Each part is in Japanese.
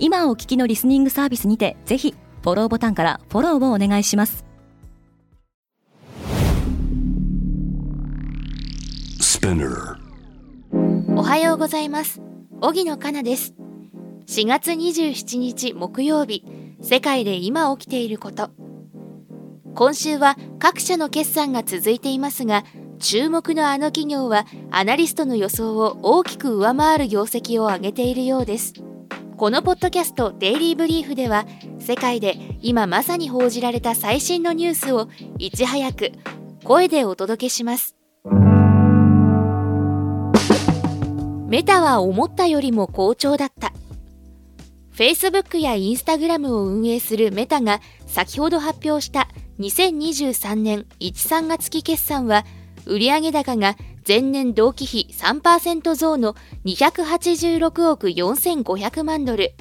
今お聞きのリスニングサービスにてぜひフォローボタンからフォローをお願いします。おはようございます。荻野かなです。4月27日木曜日世界で今起きていること。今週は各社の決算が続いていますが注目のあの企業はアナリストの予想を大きく上回る業績を上げているようですこのポッドキャストデイリーブリーフでは世界で今まさに報じられた最新のニュースをいち早く声でお届けします。メタは思ったよりも好調だった。Facebook や Instagram を運営するメタが先ほど発表した2023年1、3月期決算は売上高が前年同期比3%増の286億4500万ドル、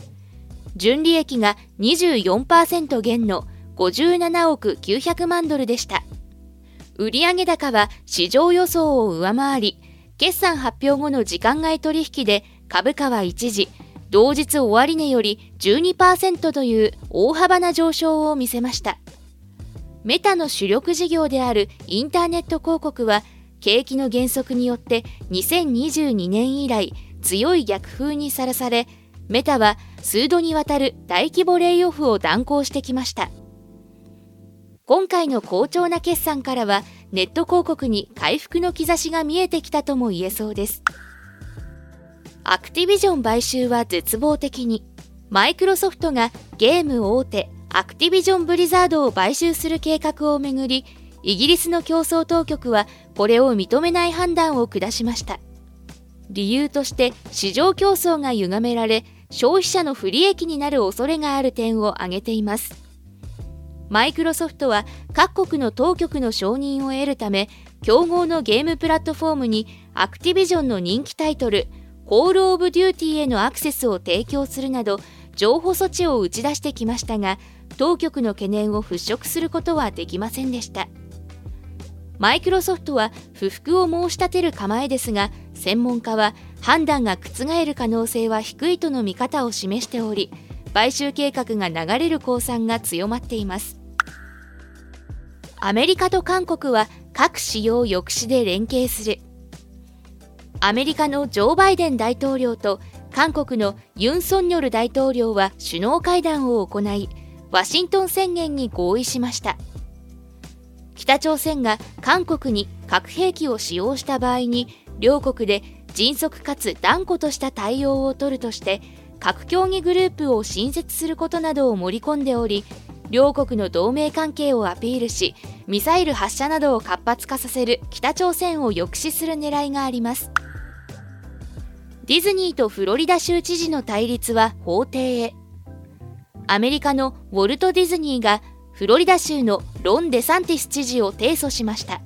純利益が24%減の57億900万ドルでした。売上高は市場予想を上回り、決算発表後の時間外取引で株価は一時、同日終値より12%という大幅な上昇を見せました。メタの主力事業であるインターネット広告は景気の減速によって2022年以来強い逆風にさらされメタは数度にわたる大規模レイオフを断行してきました。今回の好調な決算からはネット広告に回復の兆しが見えてきたとも言えそうです。アクティビジョン買収は絶望的にマイクロソフトがゲーム大手アクティビジョンブリザードを買収する計画をめぐりイギリスの競争当局はこれを認めない判断を下しました。理由として市場競争が歪められ消費者の不利益になる恐れがある点を挙げています。マイクロソフトは各国の当局の承認を得るため競合のゲームプラットフォームにアクティビジョンの人気タイトルコール・オブ・デューティーへのアクセスを提供するなど譲歩措置を打ち出してきましたが当局の懸念を払拭することはできませんでした。マイクロソフトは不服を申し立てる構えですが専門家は判断が覆る可能性は低いとの見方を示しており買収計画が流れる公算が強まっています。アメリカと韓国は核使用抑止で連携する。アメリカのジョー・バイデン大統領と韓国のユン・ソンニョル大統領は首脳会談を行いワシントン宣言に合意しました。北朝鮮が韓国に核兵器を使用した場合に両国で迅速かつ断固とした対応を取るとして核協議グループを新設することなどを盛り込んでおり両国の同盟関係をアピールしミサイル発射などを活発化させる北朝鮮を抑止する狙いがあります。ディズニーとフロリダ州知事の対立は法廷へ。アメリカのウォルト・ディズニーがフロリダ州のロン・デサンティス知事を提訴しました。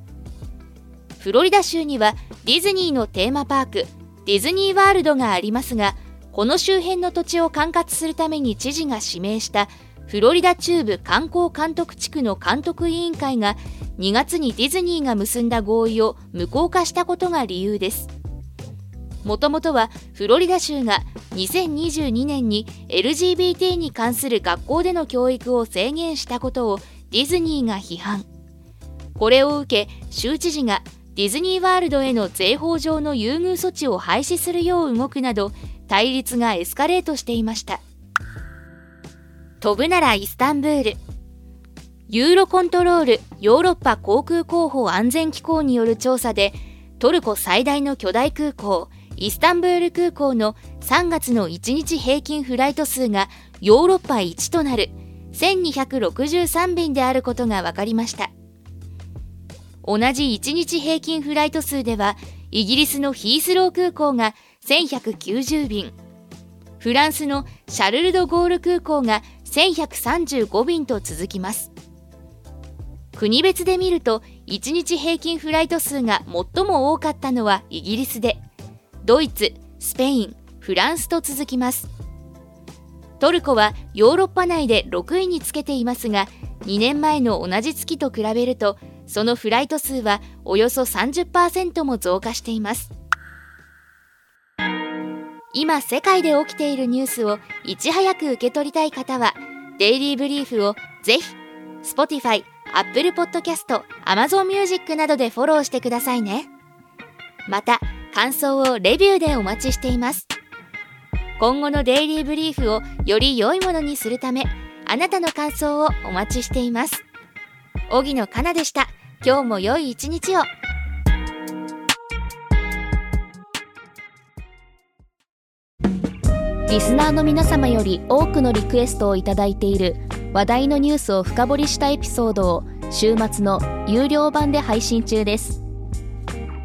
フロリダ州にはディズニーのテーマパークディズニーワールドがありますがこの周辺の土地を管轄するために知事が指名したフロリダ中部観光監督地区の監督委員会が2月にディズニーが結んだ合意を無効化したことが理由です。もともとはフロリダ州が2022年に LGBT に関する学校での教育を制限したことをディズニーが批判。これを受け州知事がディズニーワールドへの税法上の優遇措置を廃止するよう動くなど対立がエスカレートしていました。飛ぶならイスタンブール。ユーロコントロールヨーロッパ航空広報安全機構による調査でトルコ最大の巨大空港イスタンブール空港の3月の1日平均フライト数がヨーロッパ一となる1263便であることが分かりました。同じ1日平均フライト数ではイギリスのヒースロー空港が1190便。フランスのシャルル・ド・ゴール空港が1135便と続きます。国別で見ると1日平均フライト数が最も多かったのはイギリスで。ドイツスペインフランスと続きます。トルコはヨーロッパ内で6位につけていますが2年前の同じ月と比べるとそのフライト数はおよそ30%も増加しています。今世界で起きているニュースをいち早く受け取りたい方はデイリーブリーフをぜひ Spotify、Apple Podcast、Amazon Music などでフォローしてくださいね。また感想をレビューでお待ちしています。今後のデイリーブリーフをより良いものにするためあなたの感想をお待ちしています。荻野かなでした。今日も良い一日を。リスナーの皆様より多くのリクエストをいただいている話題のニュースを深掘りしたエピソードを週末の有料版で配信中です。